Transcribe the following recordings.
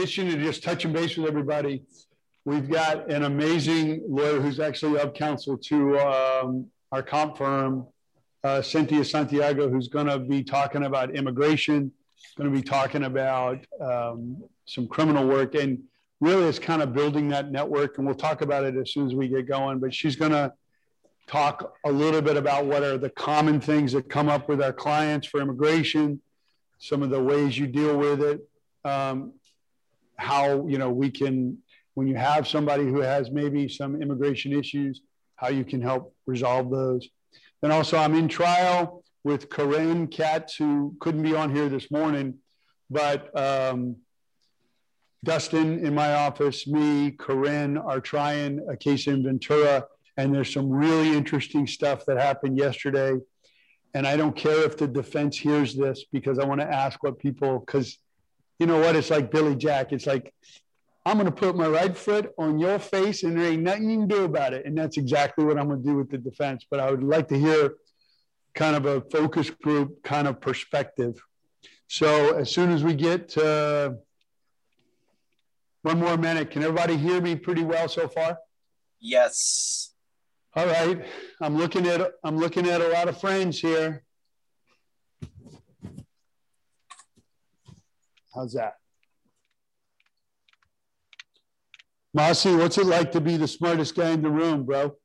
addition to just touching base with everybody, we've got an amazing lawyer who's actually of counsel to um, our comp firm, uh, Cynthia Santiago, who's going to be talking about immigration, going to be talking about um, some criminal work, and really is kind of building that network. And we'll talk about it as soon as we get going. But she's going to talk a little bit about what are the common things that come up with our clients for immigration, some of the ways you deal with it, um, how you know we can when you have somebody who has maybe some immigration issues, how you can help resolve those. Then also, I'm in trial with Corinne Katz, who couldn't be on here this morning, but um, Dustin in my office, me, Corinne are trying a case in Ventura, and there's some really interesting stuff that happened yesterday. And I don't care if the defense hears this because I want to ask what people, because you know what? It's like Billy Jack. It's like, I'm going to put my right foot on your face and there ain't nothing you can do about it. And that's exactly what I'm going to do with the defense. But I would like to hear kind of a focus group kind of perspective. So as soon as we get to one more minute, can everybody hear me pretty well so far? Yes. All right. I'm looking at I'm looking at a lot of friends here. How's that? Mossy, what's it like to be the smartest guy in the room, bro?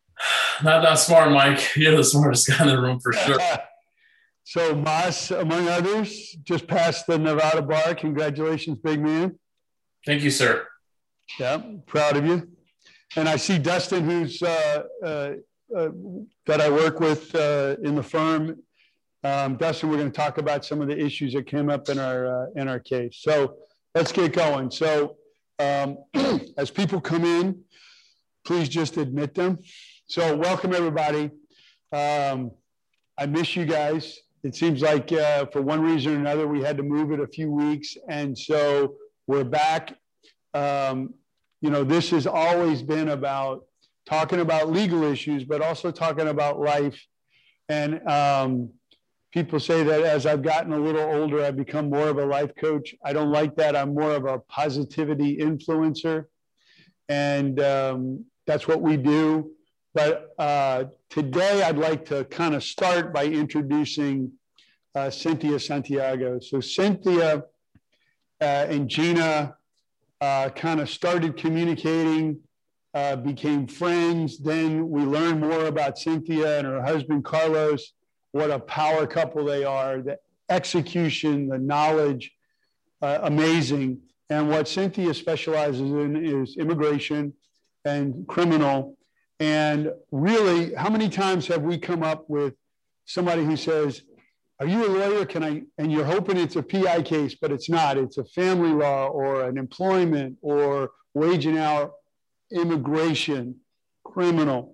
Not that smart, Mike. You're the smartest guy in the room for sure. so, Moss, among others, just passed the Nevada bar. Congratulations, big man. Thank you, sir. Yeah, proud of you. And I see Dustin, who's uh, uh, uh, that I work with uh, in the firm. Um, Dustin, we're going to talk about some of the issues that came up in our uh, in our case. So let's get going. So um, as people come in, please just admit them. So welcome everybody. Um, I miss you guys. It seems like uh, for one reason or another we had to move it a few weeks, and so we're back. Um, you know, this has always been about talking about legal issues, but also talking about life. And um, people say that as I've gotten a little older, I've become more of a life coach. I don't like that. I'm more of a positivity influencer. And um, that's what we do. But uh, today I'd like to kind of start by introducing uh, Cynthia Santiago. So Cynthia uh, and Gina uh, kind of started communicating, uh, became friends. Then we learned more about Cynthia and her husband, Carlos what a power couple they are, the execution, the knowledge, uh, amazing. And what Cynthia specializes in is immigration and criminal. And really, how many times have we come up with somebody who says, Are you a lawyer? Can I? And you're hoping it's a PI case, but it's not. It's a family law or an employment or wage and hour immigration, criminal.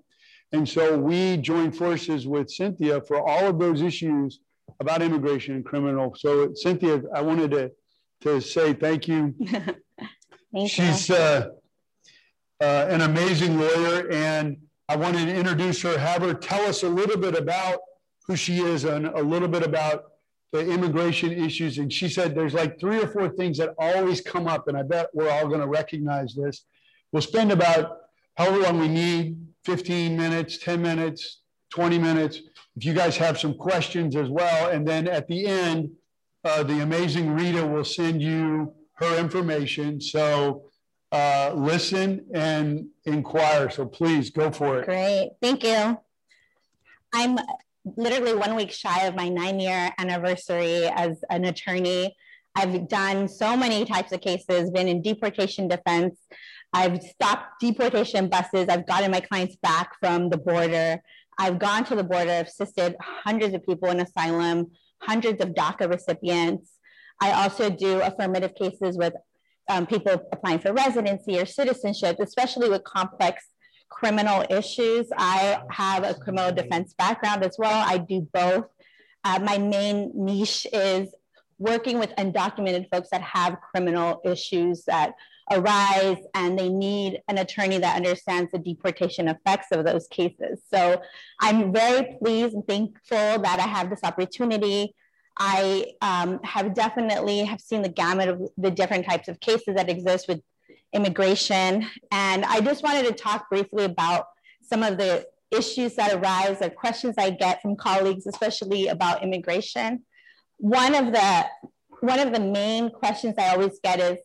And so we joined forces with Cynthia for all of those issues about immigration and criminal. So Cynthia, I wanted to, to say thank you. thank She's you. Uh, uh, an amazing lawyer, and I wanted to introduce her, have her tell us a little bit about who she is and a little bit about the immigration issues. And she said there's like three or four things that always come up, and I bet we're all going to recognize this. We'll spend about however long we need 15 minutes, 10 minutes, 20 minutes. If you guys have some questions as well. And then at the end, uh, the amazing Rita will send you her information. So uh, listen and inquire. So please go for it. Great. Thank you. I'm literally one week shy of my nine year anniversary as an attorney. I've done so many types of cases, been in deportation defense, I've stopped deportation buses. I've gotten my clients back from the border. I've gone to the border, assisted hundreds of people in asylum, hundreds of DACA recipients. I also do affirmative cases with um, people applying for residency or citizenship, especially with complex criminal issues. I have a criminal defense background as well. I do both. Uh, my main niche is working with undocumented folks that have criminal issues that arise and they need an attorney that understands the deportation effects of those cases. So I'm very pleased and thankful that I have this opportunity. I um, have definitely have seen the gamut of the different types of cases that exist with immigration. And I just wanted to talk briefly about some of the issues that arise or questions I get from colleagues, especially about immigration. One of the one of the main questions I always get is,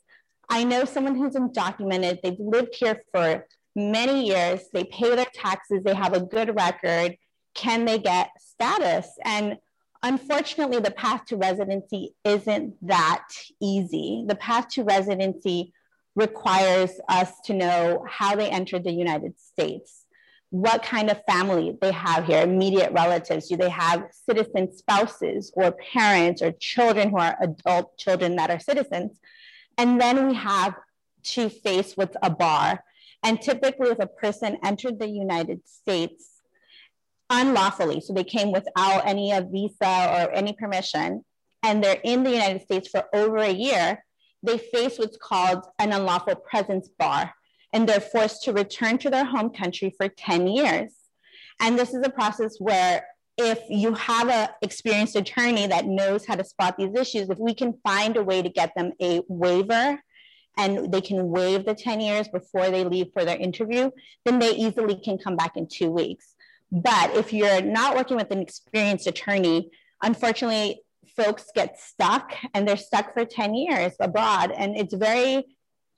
I know someone who's undocumented, they've lived here for many years, they pay their taxes, they have a good record, can they get status? And unfortunately, the path to residency isn't that easy. The path to residency requires us to know how they entered the United States, what kind of family they have here, immediate relatives. Do they have citizen spouses or parents or children who are adult children that are citizens? And then we have to face what's a bar. And typically, if a person entered the United States unlawfully, so they came without any visa or any permission, and they're in the United States for over a year, they face what's called an unlawful presence bar, and they're forced to return to their home country for 10 years. And this is a process where if you have an experienced attorney that knows how to spot these issues, if we can find a way to get them a waiver and they can waive the 10 years before they leave for their interview, then they easily can come back in two weeks. But if you're not working with an experienced attorney, unfortunately, folks get stuck and they're stuck for 10 years abroad. And it's very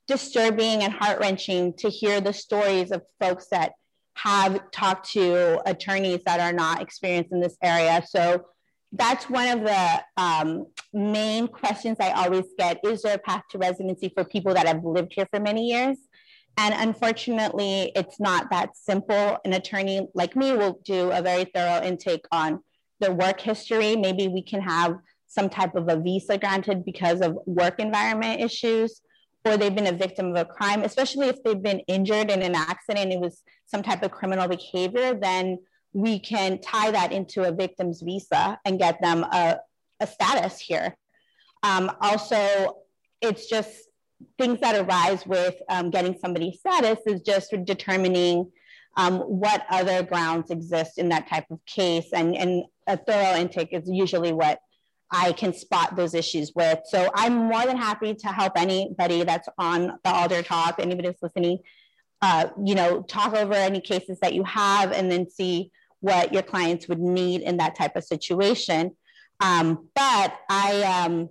disturbing and heart wrenching to hear the stories of folks that have talked to attorneys that are not experienced in this area. So that's one of the um, main questions I always get. Is there a path to residency for people that have lived here for many years? And unfortunately, it's not that simple. An attorney like me will do a very thorough intake on their work history. Maybe we can have some type of a visa granted because of work environment issues, or they've been a victim of a crime, especially if they've been injured in an accident, it was some type of criminal behavior, then we can tie that into a victim's visa and get them a, a status here. Um, also, it's just things that arise with um, getting somebody status is just determining um, what other grounds exist in that type of case. And, and a thorough intake is usually what I can spot those issues with. So I'm more than happy to help anybody that's on the Alder Talk, anybody that's listening, uh, you know, talk over any cases that you have and then see what your clients would need in that type of situation. Um, but I, um,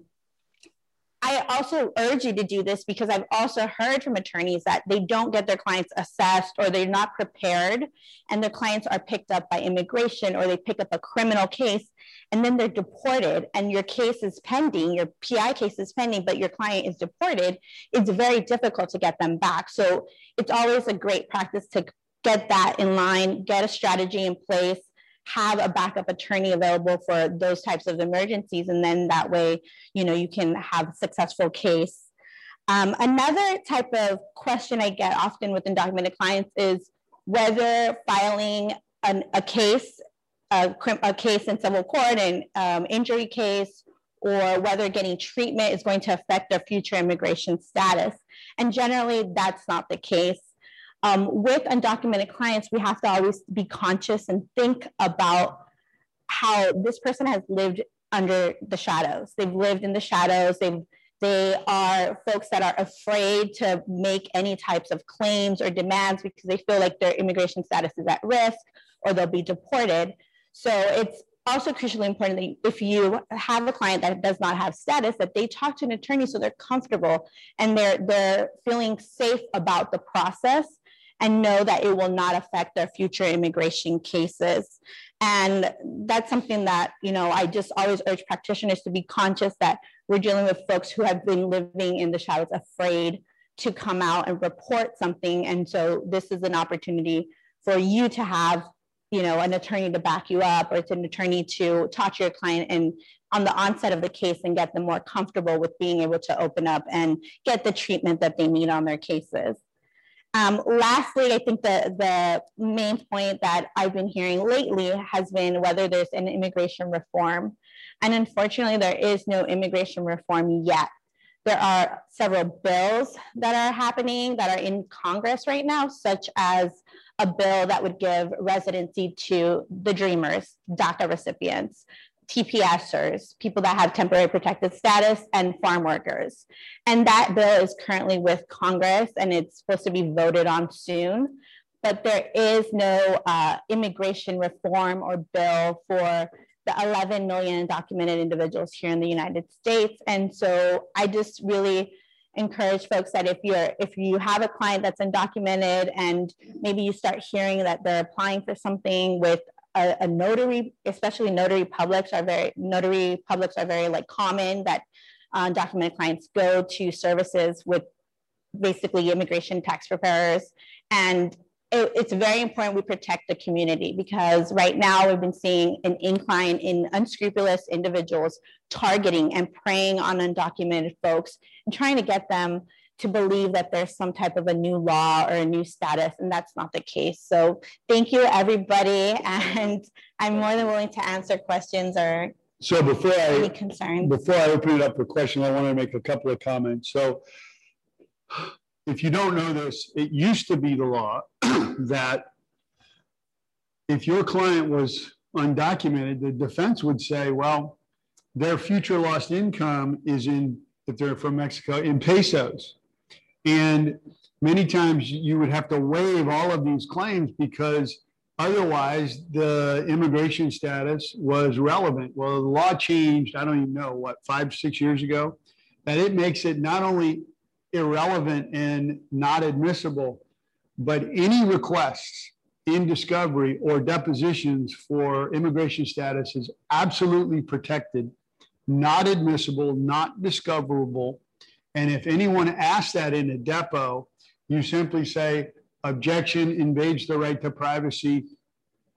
I also urge you to do this because I've also heard from attorneys that they don't get their clients assessed or they're not prepared and their clients are picked up by immigration or they pick up a criminal case and then they're deported and your case is pending, your PI case is pending, but your client is deported, it's very difficult to get them back. So it's always a great practice to get that in line, get a strategy in place, have a backup attorney available for those types of emergencies and then that way you know you can have a successful case. Um, another type of question i get often with undocumented clients is whether filing an, a case a, a, case in civil court an um, injury case or whether getting treatment is going to affect their future immigration status. And generally that's not the case um, with undocumented clients, we have to always be conscious and think about how this person has lived under the shadows. They've lived in the shadows. They've they are folks that are afraid to make any types of claims or demands because they feel like their immigration status is at risk or they'll be deported. So it's also crucially important that if you have a client that does not have status, that they talk to an attorney so they're comfortable and they're they're feeling safe about the process and know that it will not affect their future immigration cases. And that's something that, you know, I just always urge practitioners to be conscious that we're dealing with folks who have been living in the shadows, afraid to come out and report something. And so this is an opportunity for you to have, you know, an attorney to back you up or it's an attorney to talk to your client and on the onset of the case and get them more comfortable with being able to open up and get the treatment that they need on their cases. Um, lastly, I think the, the main point that I've been hearing lately has been whether there's an immigration reform. And unfortunately, there is no immigration reform yet. There are several bills that are happening that are in Congress right now, such as a bill that would give residency to the Dreamers, DACA recipients. TPSers, people that have temporary protected status, and farm workers. And that bill is currently with Congress and it's supposed to be voted on soon. But there is no uh, immigration reform or bill for the 11 million undocumented individuals here in the United States. And so I just really encourage folks that if you're if you have a client that's undocumented and maybe you start hearing that they're applying for something with a, a, notary, especially notary publics are very notary publics are very like common that uh, undocumented clients go to services with basically immigration tax preparers. And it, it's very important we protect the community because right now we've been seeing an incline in unscrupulous individuals targeting and preying on undocumented folks and trying to get them to believe that there's some type of a new law or a new status, and that's not the case. So thank you, everybody, and I'm more than willing to answer questions or so before I any concerns. Before I open it up for questions, I want to make a couple of comments. So if you don't know this, it used to be the law that if your client was undocumented, the defense would say, well, their future lost income is in, if they're from Mexico, in pesos. And many times you would have to waive all of these claims because otherwise the immigration status was relevant. Well, the law changed, I don't even know, what, five, six years ago, that it makes it not only irrelevant and not admissible, but any requests in discovery or depositions for immigration status is absolutely protected, not admissible, not discoverable, and if anyone asks that in a depo, you simply say, objection invades the right to privacy.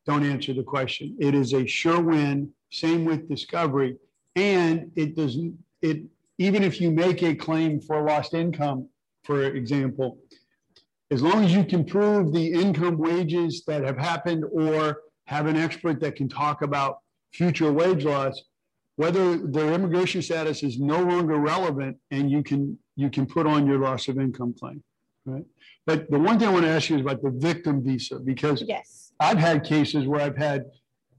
Don't answer the question. It is a sure win. Same with discovery. And it doesn't, it, even if you make a claim for lost income, for example, as long as you can prove the income wages that have happened or have an expert that can talk about future wage loss, whether their immigration status is no longer relevant and you can you can put on your loss of income claim right? But the one thing i want to ask you is about the victim visa because yes. I've had cases where i've had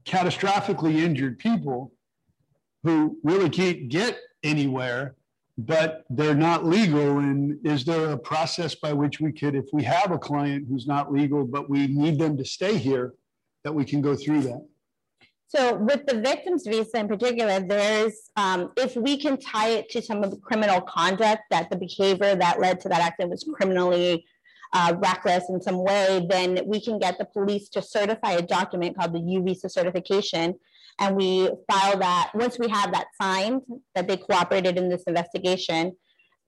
catastrophically injured people who really can't get anywhere but they're not legal. And is there a process by which we could if we have a client who's not legal but we need them to stay here that we can go through that so with the victim's visa in particular, there's, um, if we can tie it to some of the criminal conduct that the behavior that led to that accident was criminally uh, reckless in some way, then we can get the police to certify a document called the U visa certification. And we file that, once we have that signed, that they cooperated in this investigation,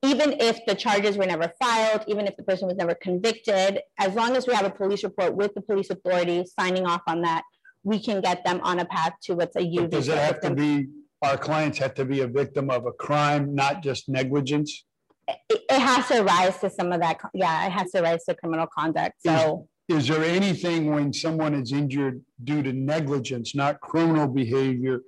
even if the charges were never filed, even if the person was never convicted, as long as we have a police report with the police authority signing off on that, we can get them on a path to what's a a U Does it have to be, our clients have to be a victim of a crime, not just negligence? It, it has to rise to some of that, yeah, it has to rise to criminal conduct, so. Is there anything when someone is injured due to negligence, not criminal behavior?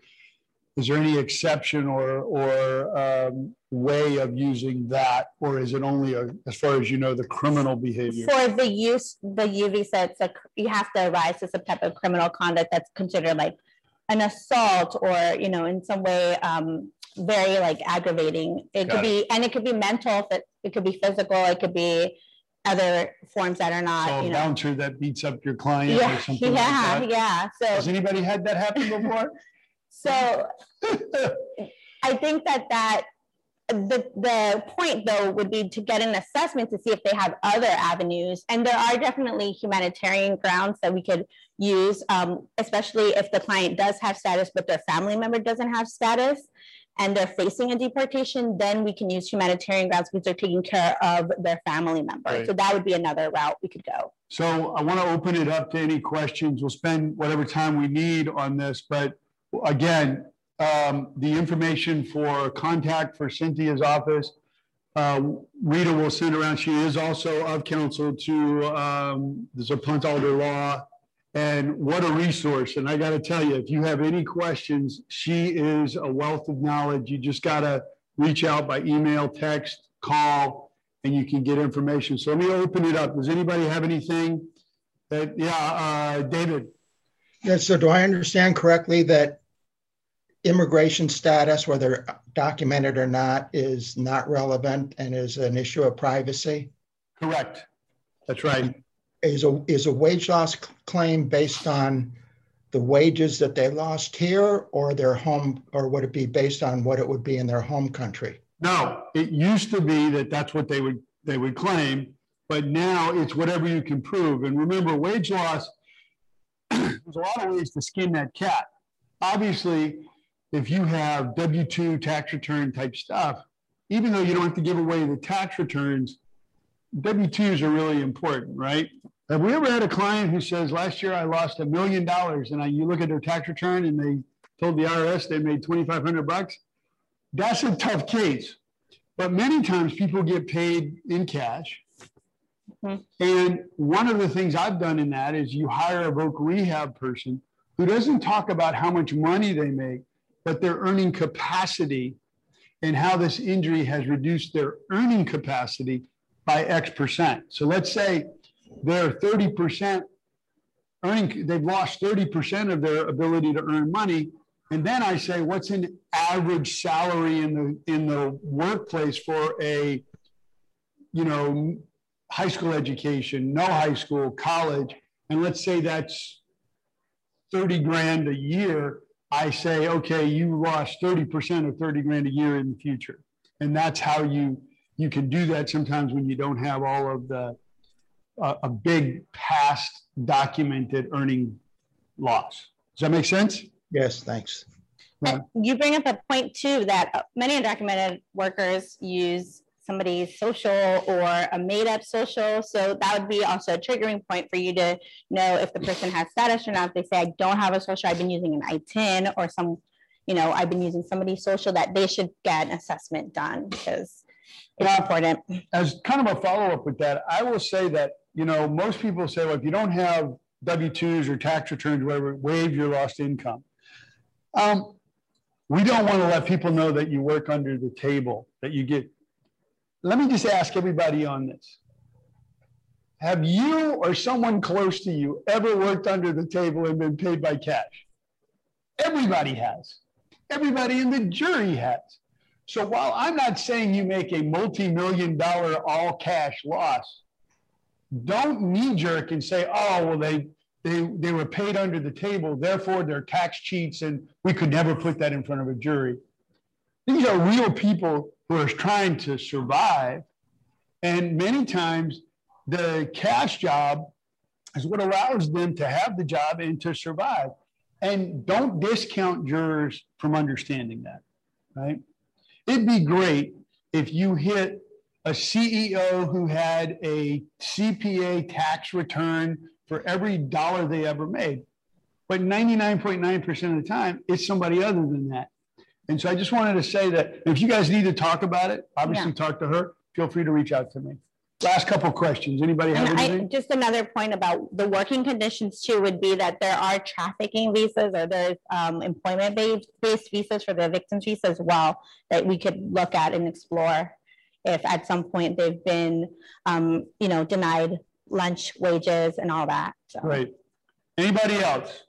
Is there any exception or, or um, way of using that? Or is it only, a, as far as you know, the criminal behavior? For the use, the U visa, it's a, you have to arise to some type of criminal conduct that's considered like an assault or, you know, in some way, um, very like aggravating. It Got could be, and it could be mental, it could be physical, it could be other forms that are So not, a you know. bouncer that beats up your client or Yeah, something like yeah, yeah, Has anybody had that happen before? so I think that that the the point though would be to get an assessment to see if they have other avenues, and there are definitely humanitarian grounds that we could use, um, especially if the client does have status but their family member doesn't have status. And they're facing a deportation, then we can use humanitarian grounds because they're taking care of their family member. Right. So that would be another route we could go. So I want to open it up to any questions. We'll spend whatever time we need on this, but again, um, the information for contact for Cynthia's office, uh, Rita will send around. She is also of counsel to um, the Zapunt Alder Law. And what a resource. And I got to tell you, if you have any questions, she is a wealth of knowledge. You just got to reach out by email, text, call, and you can get information. So let me open it up. Does anybody have anything that, yeah, uh, David? Yeah, so do I understand correctly that immigration status, whether documented or not, is not relevant and is an issue of privacy? Correct. That's right. Is a, is a wage loss claim based on the wages that they lost here or their home, or would it be based on what it would be in their home country? No, it used to be that that's what they would, they would claim, but now it's whatever you can prove. And remember, wage loss, there's a lot of ways to skin that cat. Obviously, if you have W-2 tax return type stuff, even though you don't have to give away the tax returns, W-2s are really important, right? Have we ever had a client who says, last year I lost a million dollars and I, you look at their tax return and they told the IRS they made 2,500 bucks? That's a tough case. But many times people get paid in cash. Mhm. And one of the things I've done in that is you hire a voc rehab person who doesn't talk about how much money they make, but their earning capacity and how this injury has reduced their earning capacity by X percent. So let's say they're 30% earning, they've lost 30% of their ability to earn money. And then I say, what's an average salary in the in the workplace for a, you know, high school education, no high school, college, and let's say that's 30 grand a year. I say, okay, you lost 30% of 30 grand a year in the future. And that's how you you can do that sometimes when you don't have all of the a, a big past documented earning loss. Does that make sense? Yes, thanks. Yeah. And You bring up a point too, that uh, many undocumented workers use somebody's social or a made up social. So that would be also a triggering point for you to know if the person has status or not. If they say, I don't have a social, I've been using an ITIN or some, you know, I've been using somebody's social, that they should get an assessment done because it's Yeah. important. As kind of a follow-up with that, I will say that, you know, most people say, well, if you don't have W-2s or tax returns, whatever, waive your lost income. Um, we don't want to let people know that you work under the table, that you get. Let me just ask everybody on this. Have you or someone close to you ever worked under the table and been paid by cash? Everybody has. Everybody in the jury has. So while I'm not saying you make a multi-million dollar all cash loss, don't knee jerk and say, oh, well, they, they, they were paid under the table, therefore they're tax cheats and we could never put that in front of a jury. These are real people who are trying to survive. And many times the cash job is what allows them to have the job and to survive. And don't discount jurors from understanding that, right? It'd be great if you hit a CEO who had a CPA tax return for every dollar they ever made. But 99.9% of the time, it's somebody other than that. And so I just wanted to say that if you guys need to talk about it, obviously talk to her. Feel free to reach out to me. Last couple questions. Anybody have And I, anything? just another point about the working conditions too would be that there are trafficking visas or there's um, employment based, based visas for the victims visa as well that we could look at and explore if at some point they've been, um, you know, denied lunch wages and all that. So. Great. Anybody else?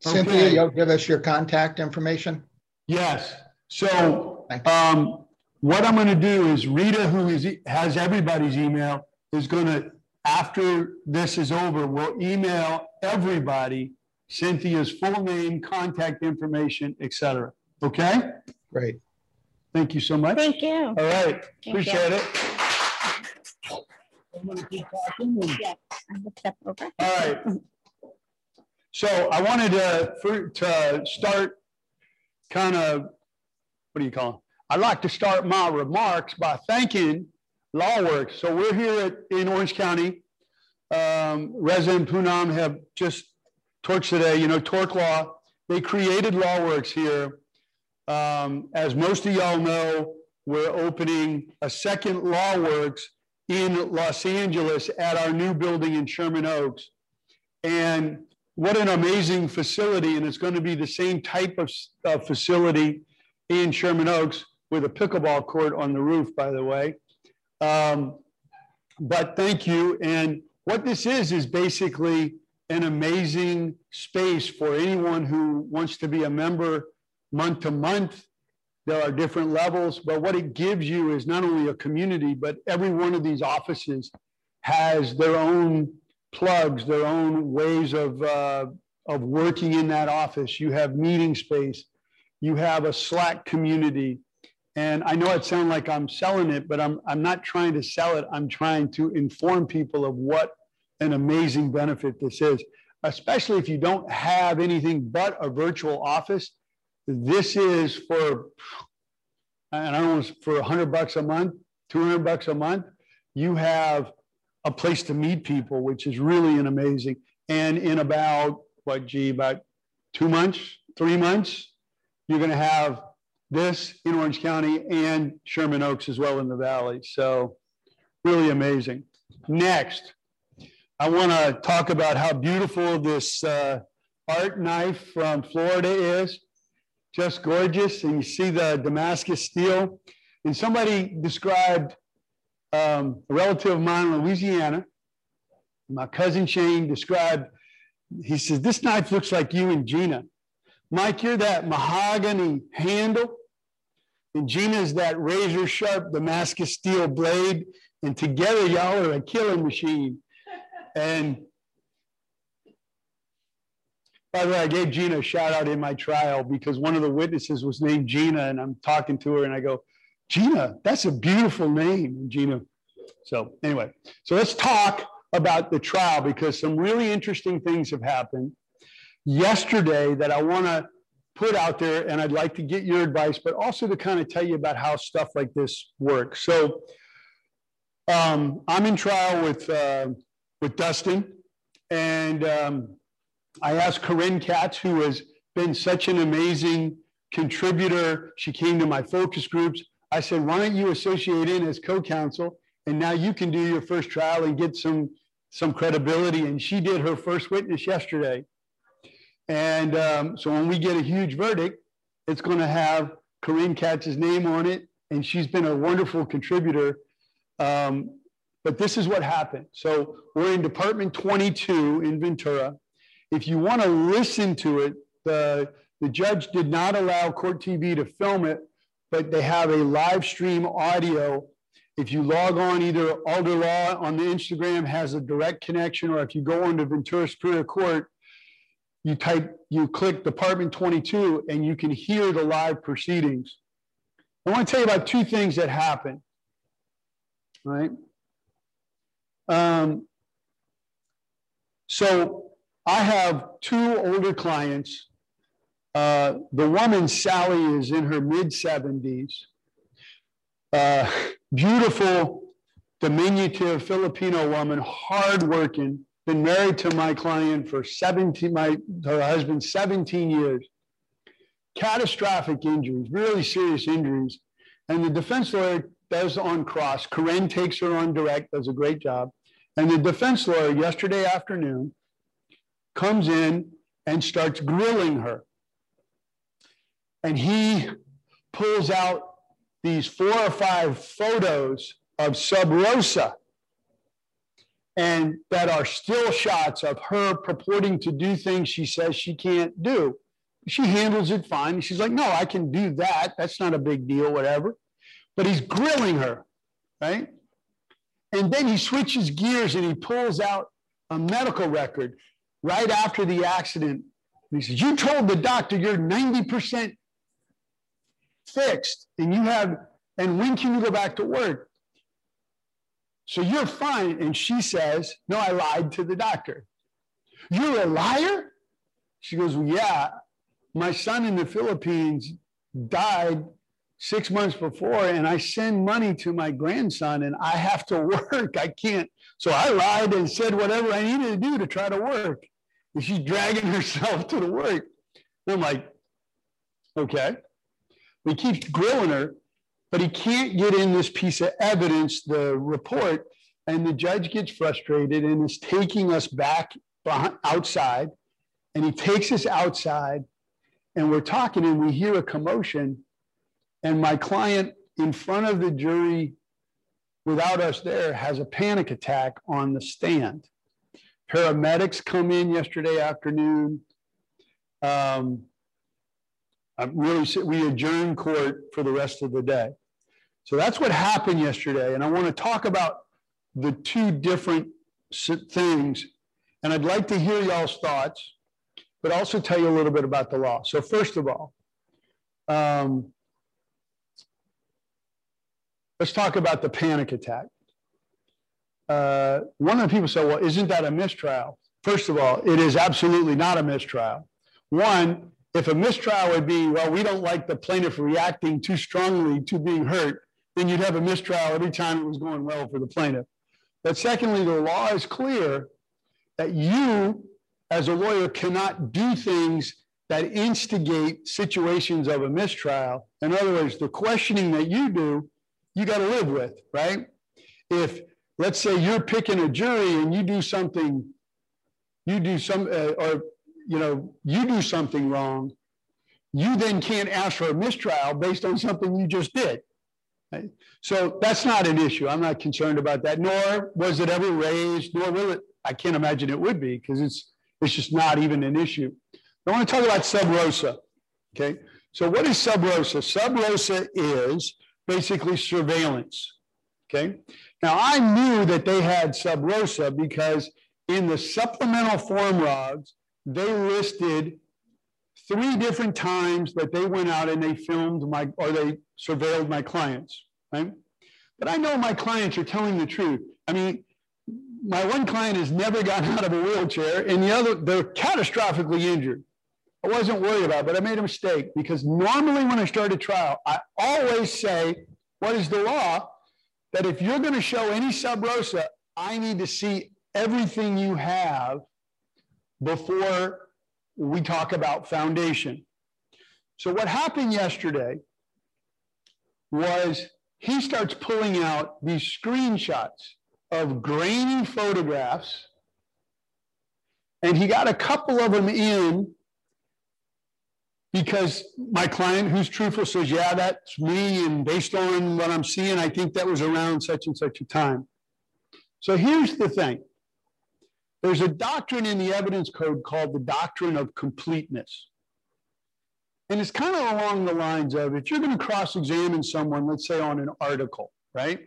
Cynthia, Okay. you'll give us your contact information? Yes. So, um, what I'm gonna do is Rita, who is, has everybody's email, is gonna, after this is over, will email everybody Cynthia's full name, contact information, et cetera. Okay? Great. Thank you so much. Thank you. All right, you. appreciate it. I'm gonna keep talking and- Yes, I will step over. All right. So I wanted to, for, to start kind of, what do you call it? I'd like to start my remarks by thanking LawWorks. So we're here at, in Orange County. Um, resident Punam have just torched today, you know, TorkLaw. They created LawWorks here. Um, as most of y'all know, we're opening a second LawWorks in Los Angeles at our new building in Sherman Oaks. And what an amazing facility. And it's going to be the same type of uh, facility in Sherman Oaks with a pickleball court on the roof, by the way. Um, but thank you. And what this is, is basically an amazing space for anyone who wants to be a member month to month. There are different levels, but what it gives you is not only a community, but every one of these offices has their own plugs, their own ways of, uh, of working in that office. You have meeting space, you have a Slack community. And I know it sounds like I'm selling it, but I'm, I'm not trying to sell it. I'm trying to inform people of what an amazing benefit this is, especially if you don't have anything but a virtual office. This is for, and I don't know, for 100 bucks a month, 200 bucks a month. You have a place to meet people, which is really an amazing. And in about what, gee, about two months, three months, you're going to have this in Orange County and Sherman Oaks as well in the valley. So really amazing. Next, I want to talk about how beautiful this uh, art knife from Florida is. Just gorgeous. And you see the Damascus steel. And somebody described um, a relative of mine in Louisiana, my cousin Shane described, he says, this knife looks like you and Gina. Mike, you're that mahogany handle, and Gina's that razor sharp Damascus steel blade, and together y'all are a killing machine. And by the way, I gave Gina a shout out in my trial because one of the witnesses was named Gina, and I'm talking to her, and I go, Gina, that's a beautiful name, Gina. So anyway, so let's talk about the trial because some really interesting things have happened yesterday that I want to put out there, and I'd like to get your advice, but also to kind of tell you about how stuff like this works. So um, I'm in trial with uh, with Dustin, and um, I asked Corinne Katz, who has been such an amazing contributor. She came to my focus groups. I said, why don't you associate in as co-counsel? And now you can do your first trial and get some, some credibility. And she did her first witness yesterday. And um, so when we get a huge verdict, it's going to have Corinne Katz's name on it. And she's been a wonderful contributor. Um, but this is what happened. So we're in Department 22 in Ventura. If you want to listen to it, the, the judge did not allow Court TV to film it but they have a live stream audio. If you log on, either Alder Law on the Instagram has a direct connection, or if you go onto Ventura Superior Court, you type, you click Department 22, and you can hear the live proceedings. I want to tell you about two things that happened. Right. Um, so I have two older clients uh, the woman, Sally, is in her mid 70s. Uh, beautiful, diminutive Filipino woman, hardworking, been married to my client for 17, my her husband, 17 years. Catastrophic injuries, really serious injuries. And the defense lawyer does on cross. Corinne takes her on direct, does a great job. And the defense lawyer yesterday afternoon comes in and starts grilling her and he pulls out these four or five photos of Sub Rosa and that are still shots of her purporting to do things she says she can't do. She handles it fine. She's like, no, I can do that. That's not a big deal, whatever. But he's grilling her, right? And then he switches gears and he pulls out a medical record right after the accident. He says, You told the doctor you're 90% fixed and you have, and when can you go back to work? So you're fine. And she says, No, I lied to the doctor. You're a liar? She goes, well, Yeah, my son in the Philippines died six months before, and I send money to my grandson, and I have to work. I can't. So I lied and said whatever I needed to do to try to work. And she's dragging herself to the work. I'm like, okay. He keeps grilling her, but he can't get in this piece of evidence, the report. And the judge gets frustrated and is taking us back outside. And he takes us outside, and we're talking, and we hear a commotion. And my client, in front of the jury, without us there, has a panic attack on the stand. Paramedics come in yesterday afternoon. Um, I'm really, we adjourn court for the rest of the day. So that's what happened yesterday. And I want to talk about the two different things. And I'd like to hear y'all's thoughts, but also tell you a little bit about the law. So first of all, um, let's talk about the panic attack. Uh, one of the people said, well, isn't that a mistrial? First of all, it is absolutely not a mistrial. One, if a mistrial would be, well, we don't like the plaintiff reacting too strongly to being hurt, then you'd have a mistrial every time it was going well for the plaintiff. But secondly, the law is clear that you, as a lawyer, cannot do things that instigate situations of a mistrial. In other words, the questioning that you do, you got to live with, right? If, let's say, you're picking a jury and you do something, you do some, uh, or you know, you do something wrong, you then can't ask for a mistrial based on something you just did. right? So that's not an issue. I'm not concerned about that, nor was it ever raised, nor will it. I can't imagine it would be because it's it's just not even an issue. I want to talk about sub rosa. Okay. So what is sub rosa? Sub rosa is basically surveillance. Okay. Now I knew that they had sub rosa because in the supplemental form logs, they listed three different times that they went out and they filmed my or they surveilled my clients, right? But I know my clients are telling the truth. I mean, my one client has never gotten out of a wheelchair, and the other, they're catastrophically injured. I wasn't worried about, it, but I made a mistake because normally when I start a trial, I always say, what is the law? That if you're going to show any sub rosa, I need to see everything you have before we talk about foundation. So what happened yesterday was he starts pulling out these screenshots of grainy photographs. And he got a couple of them in because my client, who's truthful, says, Yeah, that's me. And based on what I'm seeing, I think that was around such and such a time. So here's the thing there's a doctrine in the evidence code called the doctrine of completeness. And it's kind of along the lines of if you're going to cross examine someone, let's say on an article, right?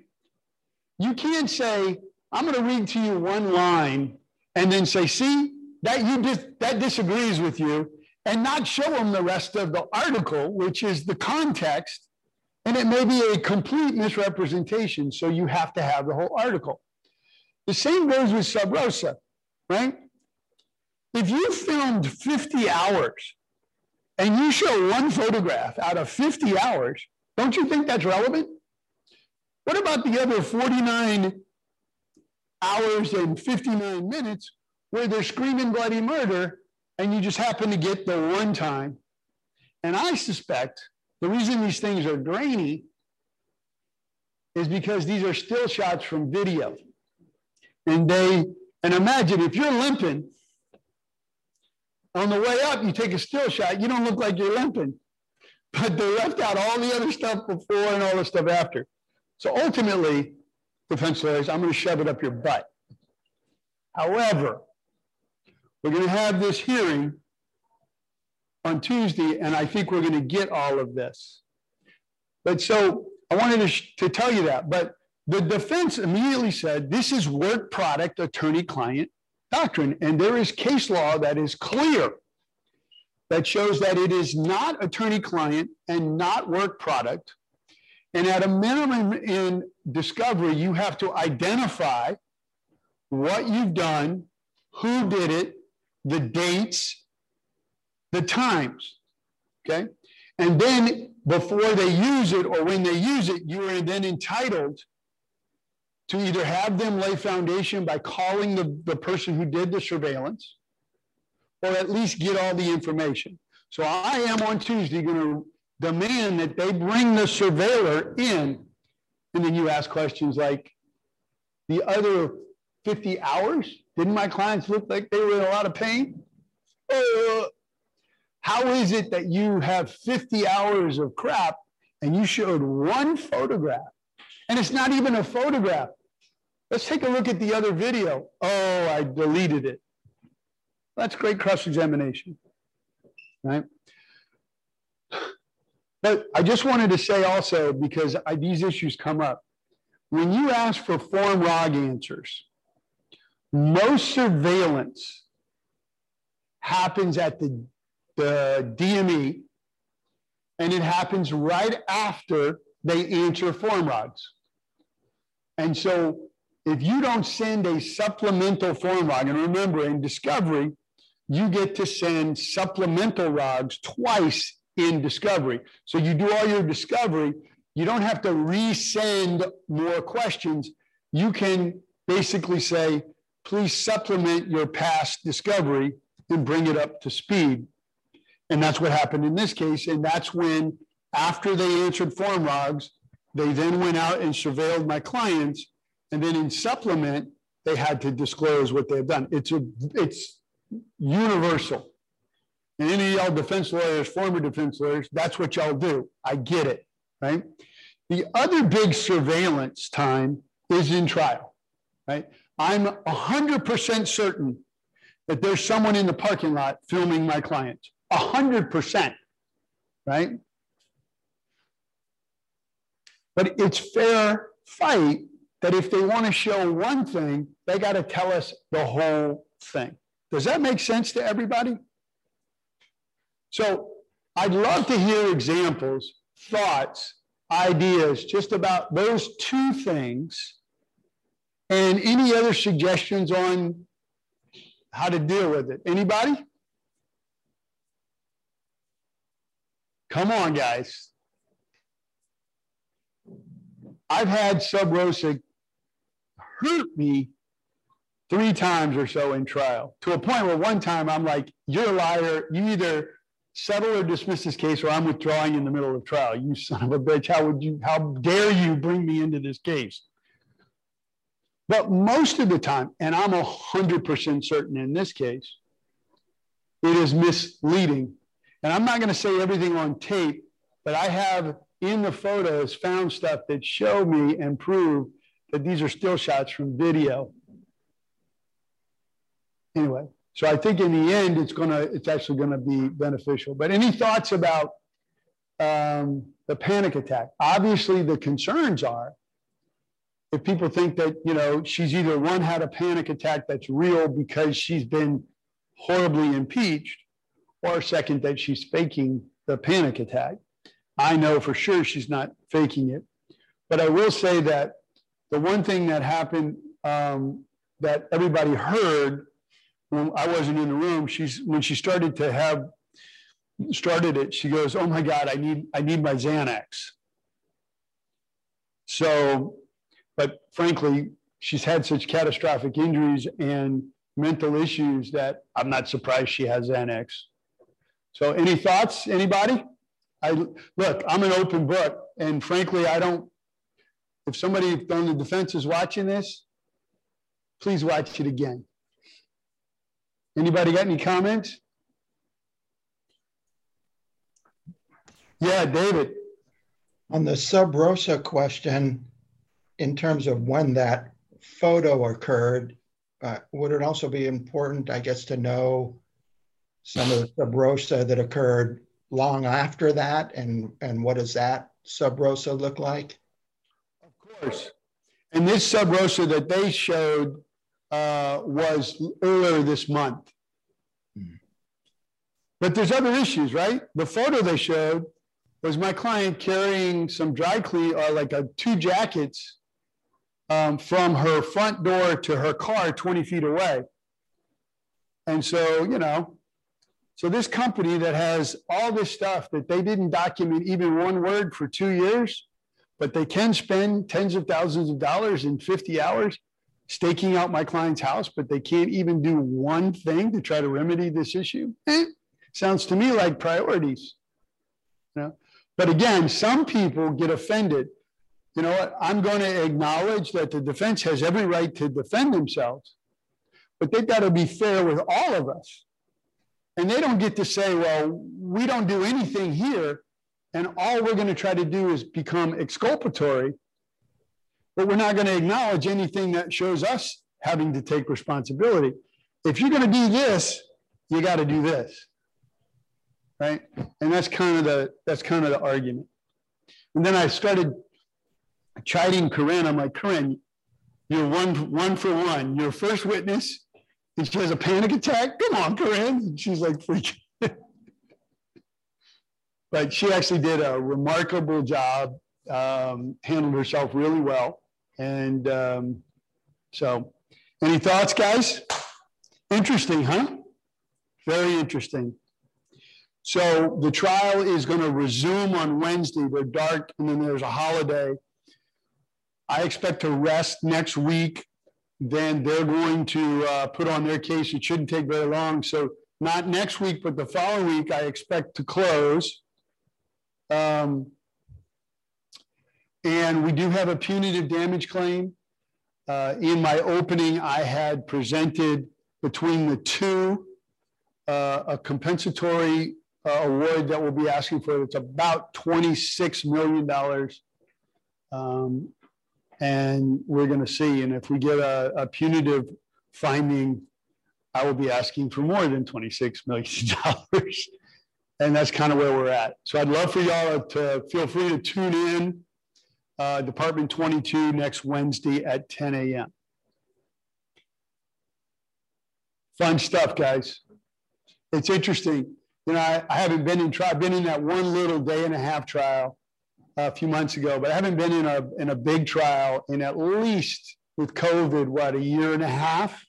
You can't say, I'm going to read to you one line and then say, see, that you dis- that disagrees with you, and not show them the rest of the article, which is the context, and it may be a complete misrepresentation. So you have to have the whole article. The same goes with sub rosa, right? If you filmed 50 hours and you show one photograph out of 50 hours, don't you think that's relevant? What about the other 49 hours and 59 minutes where they're screaming bloody murder and you just happen to get the one time? And I suspect the reason these things are grainy is because these are still shots from video. And they, and imagine if you're limping, on the way up, you take a still shot, you don't look like you're limping. But they left out all the other stuff before and all the stuff after. So ultimately, defense lawyers, I'm going to shove it up your butt. However, we're going to have this hearing on Tuesday, and I think we're going to get all of this. But so I wanted to, to tell you that. But the defense immediately said this is work product attorney client doctrine. And there is case law that is clear that shows that it is not attorney client and not work product. And at a minimum in discovery, you have to identify what you've done, who did it, the dates, the times. Okay. And then before they use it or when they use it, you are then entitled to either have them lay foundation by calling the, the person who did the surveillance or at least get all the information. So I am on Tuesday going to demand that they bring the surveiller in. And then you ask questions like the other 50 hours, didn't my clients look like they were in a lot of pain? Uh, how is it that you have 50 hours of crap and you showed one photograph? And it's not even a photograph. Let's take a look at the other video. Oh, I deleted it. That's great cross-examination, right? But I just wanted to say also, because I, these issues come up, when you ask for form rog answers, most surveillance happens at the, the DME, and it happens right after they answer form rogs. And so if you don't send a supplemental form rog, and remember in discovery, you get to send supplemental rogs twice in discovery. So you do all your discovery, you don't have to resend more questions. You can basically say, please supplement your past discovery and bring it up to speed. And that's what happened in this case. And that's when, after they answered form rogs, they then went out and surveilled my clients. And then in supplement, they had to disclose what they've done. It's a, it's universal. And any y'all defense lawyers, former defense lawyers, that's what y'all do. I get it, right? The other big surveillance time is in trial, right? I'm 100% certain that there's someone in the parking lot filming my clients. 100%, right? But it's fair fight that if they want to show one thing, they got to tell us the whole thing. Does that make sense to everybody? So I'd love to hear examples, thoughts, ideas just about those two things and any other suggestions on how to deal with it. Anybody? Come on, guys. I've had sub rosa hurt me three times or so in trial to a point where one time I'm like, you're a liar. You either settle or dismiss this case or I'm withdrawing in the middle of trial. You son of a bitch. How would you, how dare you bring me into this case? But most of the time, and I'm 100% certain in this case, it is misleading. And I'm not going to say everything on tape, but I have in the photos found stuff that show me and prove that these are still shots from video. Anyway, so I think in the end, it's gonna, it's actually gonna be beneficial. But any thoughts about um, the panic attack? Obviously, the concerns are if people think that you know she's either one had a panic attack that's real because she's been horribly impeached, or second that she's faking the panic attack. I know for sure she's not faking it, but I will say that the one thing that happened um, that everybody heard when I wasn't in the room, she's when she started to have started it, she goes, "Oh my God, I need I need my Xanax." So, but frankly, she's had such catastrophic injuries and mental issues that I'm not surprised she has Xanax. So, any thoughts? Anybody? I look, I'm an open book, and frankly, I don't. If somebody on the defense is watching this, please watch it again. Anybody got any comments? Yeah, David. On the sub rosa question, in terms of when that photo occurred, uh, would it also be important, I guess, to know some of the sub rosa that occurred long after that, and and what does that sub rosa look like? Course. And this sub rosa that they showed uh, was earlier this month. Hmm. But there's other issues, right? The photo they showed was my client carrying some dry clean or uh, like a, two jackets um, from her front door to her car 20 feet away. And so, you know, so this company that has all this stuff that they didn't document even one word for two years, but they can spend tens of thousands of dollars in 50 hours staking out my client's house, but they can't even do one thing to try to remedy this issue. Eh, sounds to me like priorities. You know? But again, some people get offended. You know what? I'm going to acknowledge that the defense has every right to defend themselves, but they've got to be fair with all of us. And they don't get to say, well, we don't do anything here, and all we're going to try to do is become exculpatory but we're not going to acknowledge anything that shows us having to take responsibility. If you're going to do this, you got to do this. Right? And that's kind of the that's kind of the argument. And then I started chiding Corinne. I'm like, Corinne, you're one one for one. You're first witness, and she has a panic attack. Come on, Corinne. And she's like freaking. But she actually did a remarkable job, um, handled herself really well. And um, so, any thoughts, guys? Interesting, huh? Very interesting. So the trial is going to resume on Wednesday. They're dark, and then there's a holiday. I expect to rest next week. Then they're going to uh, put on their case. It shouldn't take very long. So not next week, but the following week, I expect to close. Um, and we do have a punitive damage claim. Uh, in my opening, I had presented between the two uh, a compensatory uh, award that we'll be asking for. It's about $26 million. Um, and we're going to see. And if we get a, a, punitive finding, I will be asking for more than $26 million. and that's kind of where we're at. So I'd love for y'all to feel free to tune in uh, Department 22 next Wednesday at 10 a.m. Fun stuff, guys. It's interesting. You know, I, I haven't been in trial. I've been in that one little day and a half trial a few months ago, but I haven't been in a in a big trial in at least with COVID, what, a year and a half?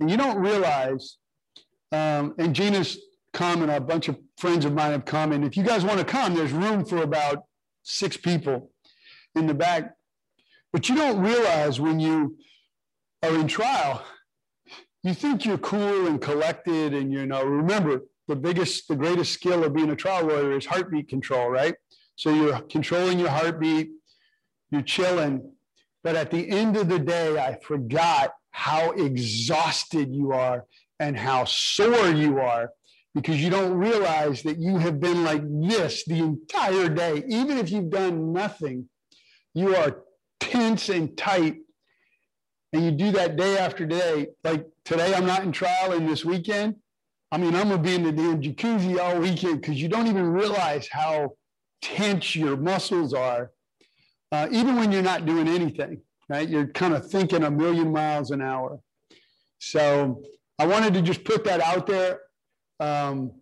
And you don't realize, um, and Gina's come and a bunch of friends of mine have come. And if you guys want to come, there's room for about six people in the back. But you don't realize when you are in trial, you think you're cool and collected, and you know, remember the biggest, the greatest skill of being a trial lawyer is heartbeat control, right? So you're controlling your heartbeat, you're chilling. But at the end of the day, I forgot how exhausted you are and how sore you are because you don't realize that you have been like this the entire day. Even if you've done nothing, you are tense and tight. And you do that day after day. Like today, I'm not in trial, and this weekend, I mean, I'm gonna be in the damn jacuzzi all weekend because you don't even realize how tense your muscles are, uh, even when you're not doing anything. Right? You're kind of thinking a million miles an hour. So I wanted to just put that out there. Um,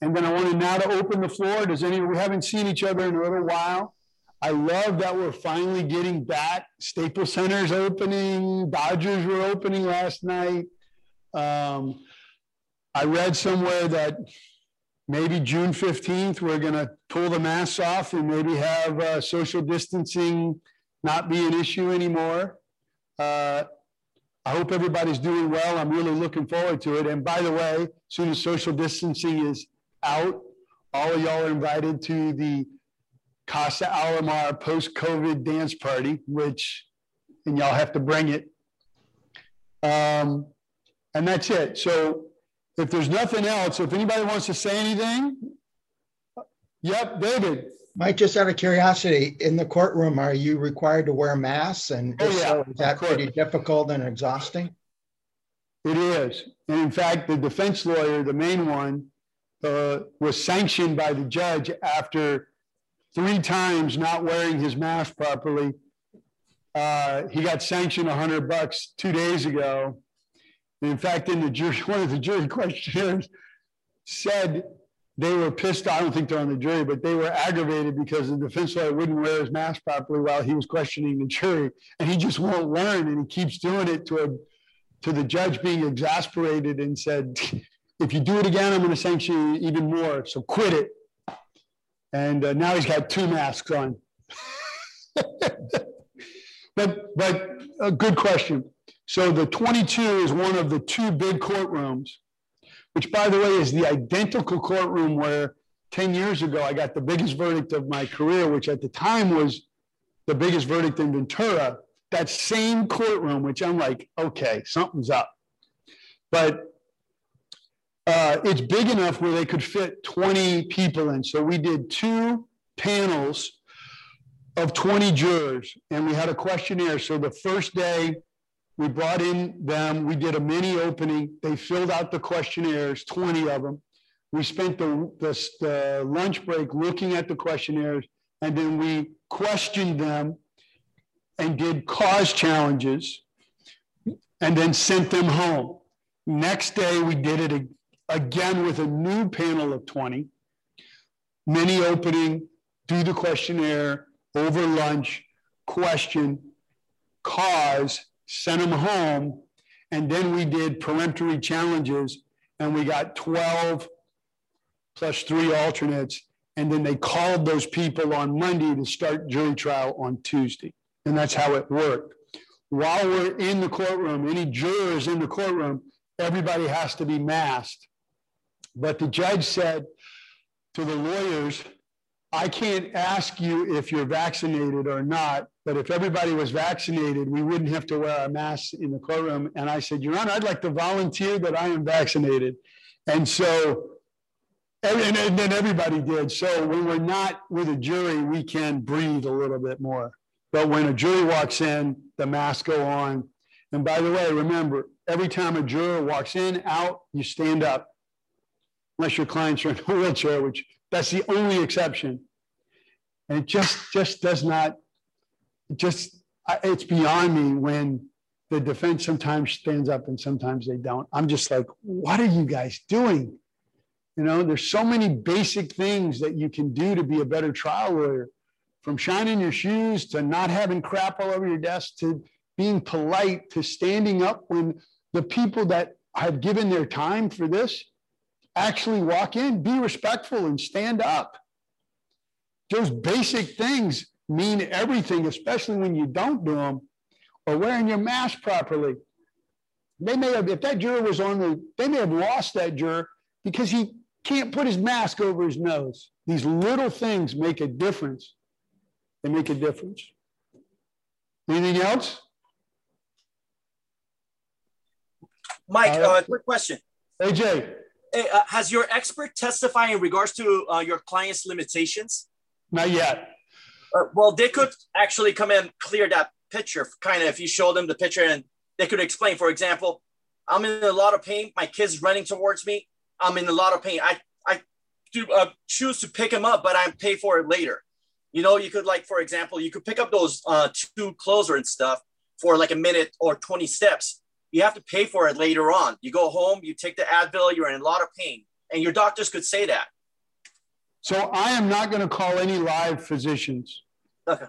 and then I wanted now to open the floor. Does any we haven't seen each other in a little while? I love that we're finally getting back. Staples Center's opening. Dodgers were opening last night. Um, I read somewhere that maybe June 15th, we're going to pull the masks off and maybe have uh, social distancing not be an issue anymore. Uh, I hope everybody's doing well. I'm really looking forward to it. And by the way, soon as social distancing is out, all of y'all are invited to the Casa Alomar post-COVID dance party, which, and y'all have to bring it. Um, and that's it. So if there's nothing else, if anybody wants to say anything, yep, David. Mike, just out of curiosity, in the courtroom, are you required to wear masks? And oh, yeah, so, is that pretty difficult and exhausting? It is. And in fact, the defense lawyer, the main one, uh, was sanctioned by the judge after three times not wearing his mask properly. Uh, he got sanctioned 100 bucks two days ago. in fact, in the jury, one of the jury questioners said they were pissed. I don't think they're on the jury, but they were aggravated because the defense lawyer wouldn't wear his mask properly while he was questioning the jury, and he just won't learn, and he keeps doing it to a, to the judge being exasperated and said, "If you do it again, I'm going to sanction you even more. So quit it." and uh, now he's got two masks on. but but a good question. So the 22 is one of the two big courtrooms, which by the way is the identical courtroom where 10 years ago I got the biggest verdict of my career, which at the time was the biggest verdict in Ventura. That same courtroom, which I'm like, okay, something's up. But uh, it's big enough where they could fit 20 people in. So we did two panels of 20 jurors and we had a questionnaire. So the first day we brought in them, we did a mini opening. They filled out the questionnaires, 20 of them. We spent the, the, the lunch break looking at the questionnaires and then we questioned them and did cause challenges and then sent them home. Next day, we did it again with a new panel of 20. Mini opening, do the questionnaire, over lunch, question, cause, sent them home. And then we did peremptory challenges and we got 12 plus three alternates. And then they called those people on Monday to start jury trial on Tuesday. And that's how it worked. While we're in the courtroom, any jurors in the courtroom, everybody has to be masked. But the judge said to the lawyers, I can't ask you if you're vaccinated or not, but if everybody was vaccinated, we wouldn't have to wear our masks in the courtroom. And I said, Your Honor, I'd like to volunteer that I am vaccinated. And so, and, and then everybody did. So when we're not with a jury, we can breathe a little bit more. But when a jury walks in, the masks go on. And by the way, remember, every time a juror walks in, out, you stand up. Unless your clients are in a wheelchair, which that's the only exception. And it just just does not, just it's beyond me when the defense sometimes stands up and sometimes they don't. I'm just like, what are you guys doing? You know, there's so many basic things that you can do to be a better trial lawyer from shining your shoes to not having crap all over your desk to being polite to standing up when the people that have given their time for this actually walk in, be respectful and stand up. Those basic things mean everything, especially when you don't do them or wearing your mask properly. They may have, if that juror was on the, they may have lost that juror because he can't put his mask over his nose. These little things make a difference. They make a difference. Anything else? Mike, Uh, uh, quick question. AJ, Hey, uh, has your expert testified in regards to uh, your client's limitations? not yet. Uh, well, they could actually come and clear that picture, kind of, if you show them the picture and they could explain. For example, I'm in a lot of pain. My kid's running towards me. I'm in a lot of pain. I, I do uh, choose to pick him up, but I pay for it later. You know, you could like, for example, you could pick up those uh, two closer and stuff for like a minute or 20 steps. You have to pay for it later on. You go home, you take the Advil, you're in a lot of pain. And your doctors could say that. So I am not going to call any live physicians. Okay.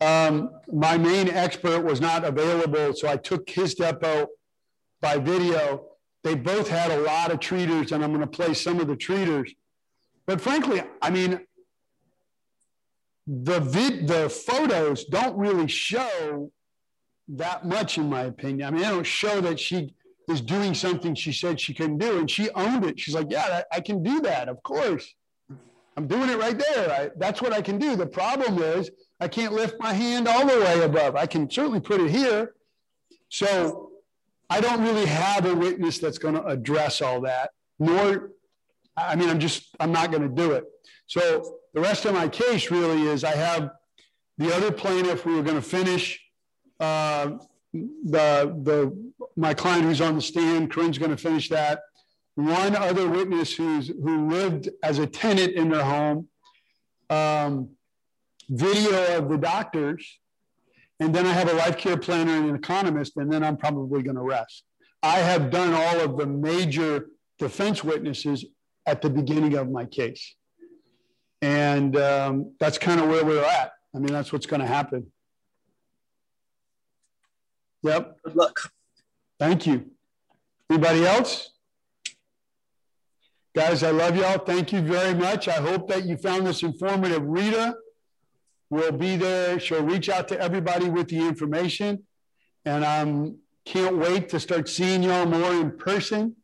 Um, my main expert was not available, so I took his depo by video. They both had a lot of treaters, and I'm going to play some of the treaters. But frankly, I mean, the vid, the photos don't really show that much, in my opinion. I mean, they don't show that she is doing something she said she couldn't do, and she owned it. She's like, "Yeah, I, I can do that, of course." I'm doing it right there. I, that's what I can do. The problem is I can't lift my hand all the way above. I can certainly put it here. So I don't really have a witness that's going to address all that, nor, I mean, I'm just, I'm not going to do it. So the rest of my case really is I have the other plaintiff, we were going to finish uh, the, the, my client who's on the stand, Corinne's going to finish that one other witness who's who lived as a tenant in their home, um, video of the doctors, and then I have a life care planner and an economist, and then I'm probably going to rest. I have done all of the major defense witnesses at the beginning of my case, and um, that's kind of where we're at. I mean, that's what's going to happen. Yep. Good luck. Thank you. Anybody else? Guys, I love y'all. Thank you very much. I hope that you found this informative. Rita will be there. She'll reach out to everybody with the information. And I um, can't wait to start seeing y'all more in person.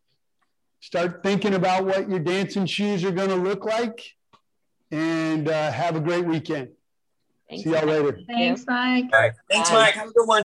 Start thinking about what your dancing shoes are going to look like. And uh, have a great weekend. Thanks. See y'all later. Thanks, Mike. Thanks, Bye. Mike. Have a good one.